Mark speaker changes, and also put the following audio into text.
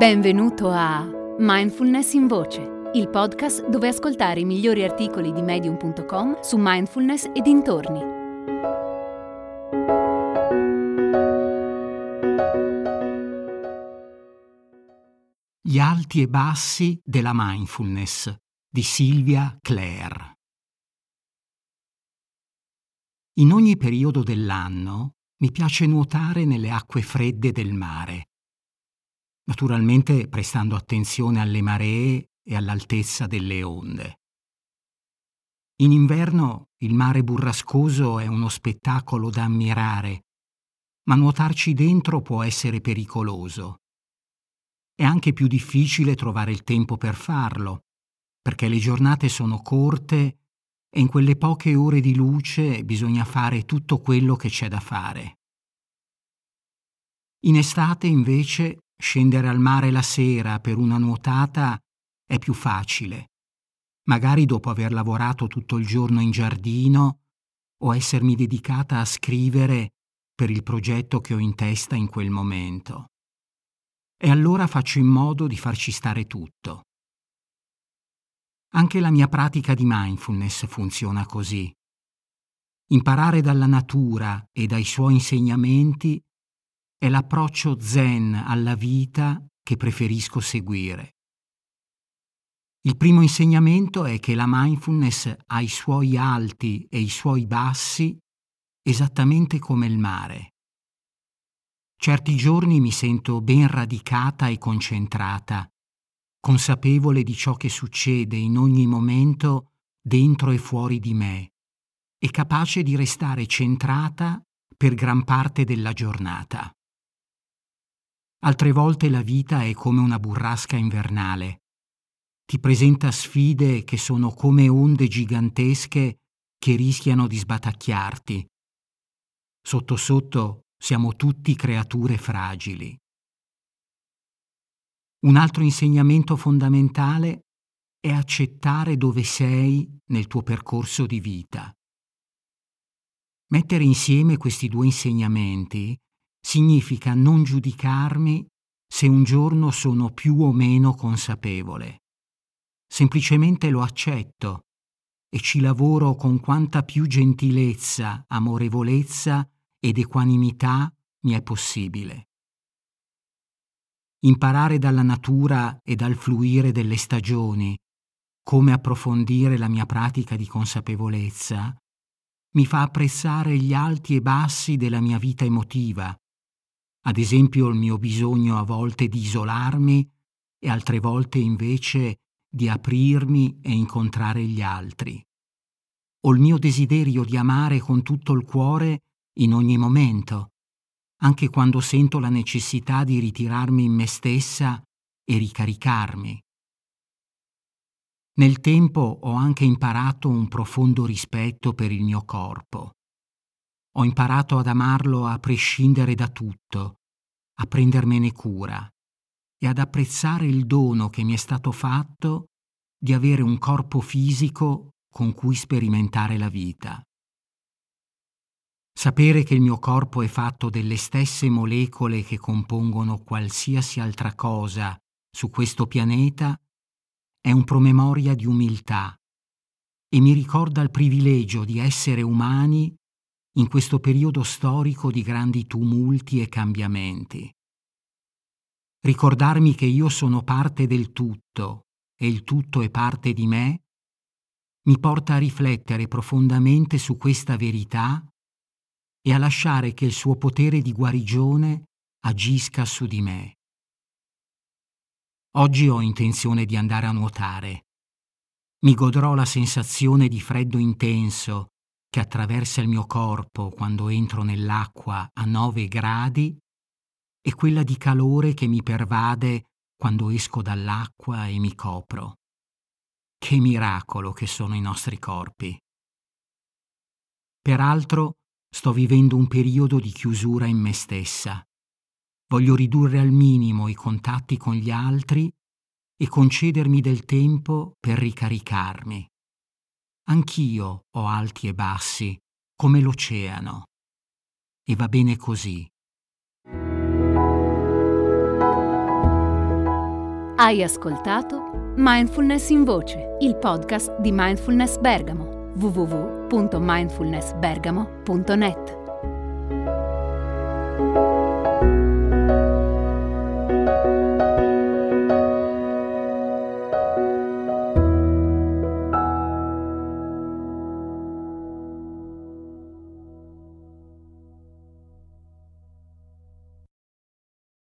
Speaker 1: Benvenuto a Mindfulness in Voce, il podcast dove ascoltare i migliori articoli di medium.com su mindfulness e dintorni.
Speaker 2: Gli alti e bassi della mindfulness di Silvia Clare. In ogni periodo dell'anno mi piace nuotare nelle acque fredde del mare naturalmente prestando attenzione alle maree e all'altezza delle onde. In inverno il mare burrascoso è uno spettacolo da ammirare, ma nuotarci dentro può essere pericoloso. È anche più difficile trovare il tempo per farlo, perché le giornate sono corte e in quelle poche ore di luce bisogna fare tutto quello che c'è da fare. In estate, invece, Scendere al mare la sera per una nuotata è più facile, magari dopo aver lavorato tutto il giorno in giardino o essermi dedicata a scrivere per il progetto che ho in testa in quel momento. E allora faccio in modo di farci stare tutto. Anche la mia pratica di mindfulness funziona così. Imparare dalla natura e dai suoi insegnamenti è l'approccio zen alla vita che preferisco seguire. Il primo insegnamento è che la mindfulness ha i suoi alti e i suoi bassi esattamente come il mare. Certi giorni mi sento ben radicata e concentrata, consapevole di ciò che succede in ogni momento dentro e fuori di me e capace di restare centrata per gran parte della giornata. Altre volte la vita è come una burrasca invernale. Ti presenta sfide che sono come onde gigantesche che rischiano di sbatacchiarti. Sotto sotto siamo tutti creature fragili. Un altro insegnamento fondamentale è accettare dove sei nel tuo percorso di vita. Mettere insieme questi due insegnamenti significa non giudicarmi se un giorno sono più o meno consapevole. Semplicemente lo accetto e ci lavoro con quanta più gentilezza, amorevolezza ed equanimità mi è possibile. Imparare dalla natura e dal fluire delle stagioni, come approfondire la mia pratica di consapevolezza, mi fa apprezzare gli alti e bassi della mia vita emotiva, ad esempio il mio bisogno a volte di isolarmi e altre volte invece di aprirmi e incontrare gli altri, o il mio desiderio di amare con tutto il cuore in ogni momento, anche quando sento la necessità di ritirarmi in me stessa e ricaricarmi. Nel tempo ho anche imparato un profondo rispetto per il mio corpo ho imparato ad amarlo a prescindere da tutto, a prendermene cura e ad apprezzare il dono che mi è stato fatto di avere un corpo fisico con cui sperimentare la vita. Sapere che il mio corpo è fatto delle stesse molecole che compongono qualsiasi altra cosa su questo pianeta è un promemoria di umiltà e mi ricorda il privilegio di essere umani in questo periodo storico di grandi tumulti e cambiamenti. Ricordarmi che io sono parte del tutto e il tutto è parte di me, mi porta a riflettere profondamente su questa verità e a lasciare che il suo potere di guarigione agisca su di me. Oggi ho intenzione di andare a nuotare. Mi godrò la sensazione di freddo intenso che attraversa il mio corpo quando entro nell'acqua a 9 gradi e quella di calore che mi pervade quando esco dall'acqua e mi copro. Che miracolo che sono i nostri corpi. Peraltro sto vivendo un periodo di chiusura in me stessa. Voglio ridurre al minimo i contatti con gli altri e concedermi del tempo per ricaricarmi. Anch'io ho alti e bassi, come l'oceano. E va bene così.
Speaker 1: Hai ascoltato Mindfulness in Voce, il podcast di Mindfulness Bergamo, www.mindfulnessbergamo.net.